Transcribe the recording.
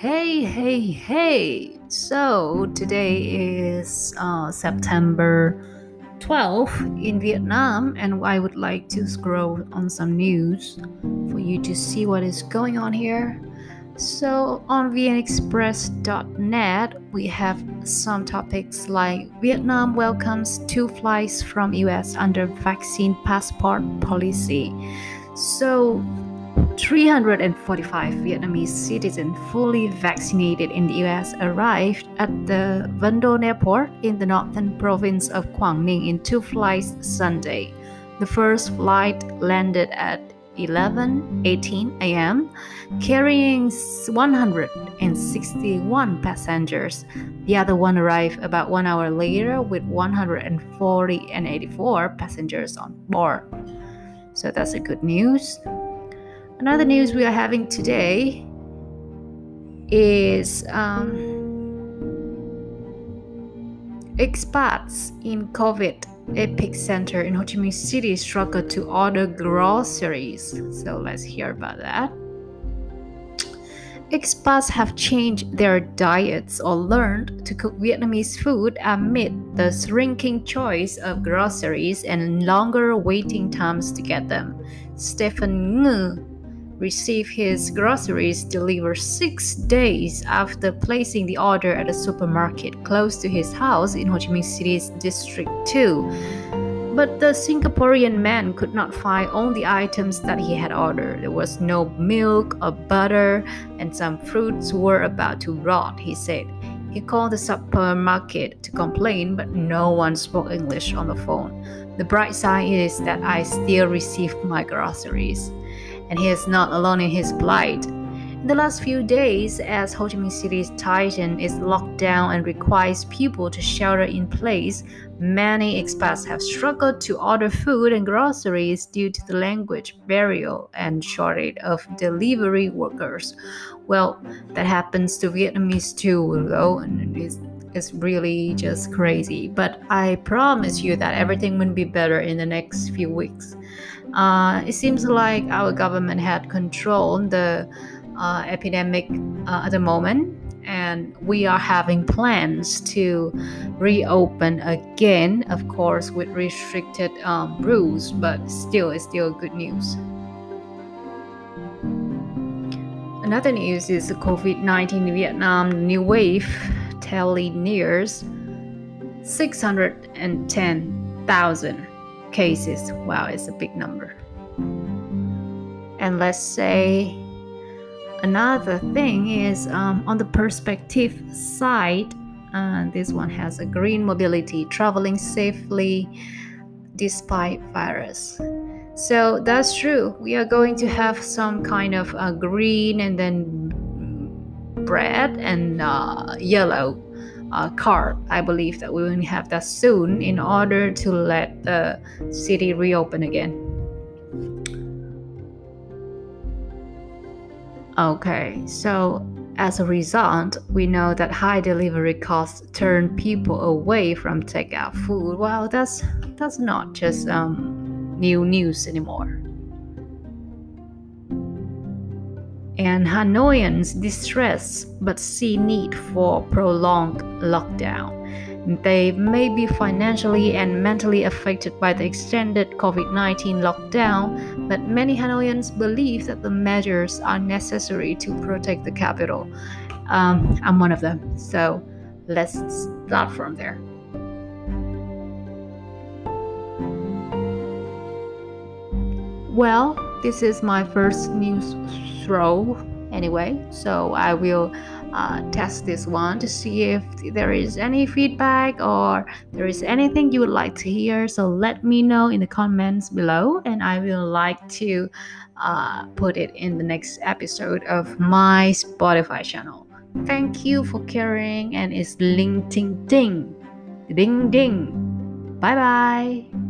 Hey, hey, hey! So today is uh, September 12th in Vietnam, and I would like to scroll on some news for you to see what is going on here. So on VnExpress.net, we have some topics like Vietnam welcomes two flights from US under vaccine passport policy. So 345 Vietnamese citizens fully vaccinated in the US arrived at the Van Don Airport in the northern province of Quang Ninh in two flights Sunday. The first flight landed at 11:18 a.m., carrying 161 passengers. The other one arrived about one hour later with 140 and 84 passengers on board. So that's a good news. Another news we are having today is um, expats in COVID epicenter in Ho Chi Minh City struggle to order groceries. So let's hear about that. Expats have changed their diets or learned to cook Vietnamese food amid the shrinking choice of groceries and longer waiting times to get them. Stephen Ng received his groceries delivered six days after placing the order at a supermarket close to his house in Ho Chi Minh City's District 2. But the Singaporean man could not find all the items that he had ordered. There was no milk or butter, and some fruits were about to rot, he said. He called the supermarket to complain, but no one spoke English on the phone. The bright side is that I still received my groceries and he is not alone in his plight. In the last few days, as Ho Chi Minh City's Titan is locked down and requires people to shelter in place, many expats have struggled to order food and groceries due to the language barrier and shortage of delivery workers. Well, that happens to Vietnamese too, though, and it's, it's really just crazy. But I promise you that everything will be better in the next few weeks. Uh, it seems like our government had controlled the uh, epidemic uh, at the moment, and we are having plans to reopen again, of course, with restricted um, rules, but still, it's still good news. Another news is the COVID 19 Vietnam new wave tally nears 610,000 cases. Wow, it's a big number. And let's say another thing is um, on the perspective side, uh, this one has a green mobility, traveling safely despite virus. So that's true. We are going to have some kind of uh, green and then red and uh, yellow uh, card. I believe that we will have that soon in order to let the city reopen again. Okay, so as a result, we know that high delivery costs turn people away from takeout food. Well, that's that's not just um, new news anymore. And Hanoians distress but see need for prolonged lockdown. They may be financially and mentally affected by the extended COVID 19 lockdown, but many Hanoians believe that the measures are necessary to protect the capital. Um, I'm one of them, so let's start from there. Well, this is my first news throw anyway, so I will uh, test this one to see if there is any feedback or there is anything you would like to hear. So let me know in the comments below, and I will like to uh, put it in the next episode of my Spotify channel. Thank you for caring, and it's Ling Ting Ding. Ding Ding. Bye bye.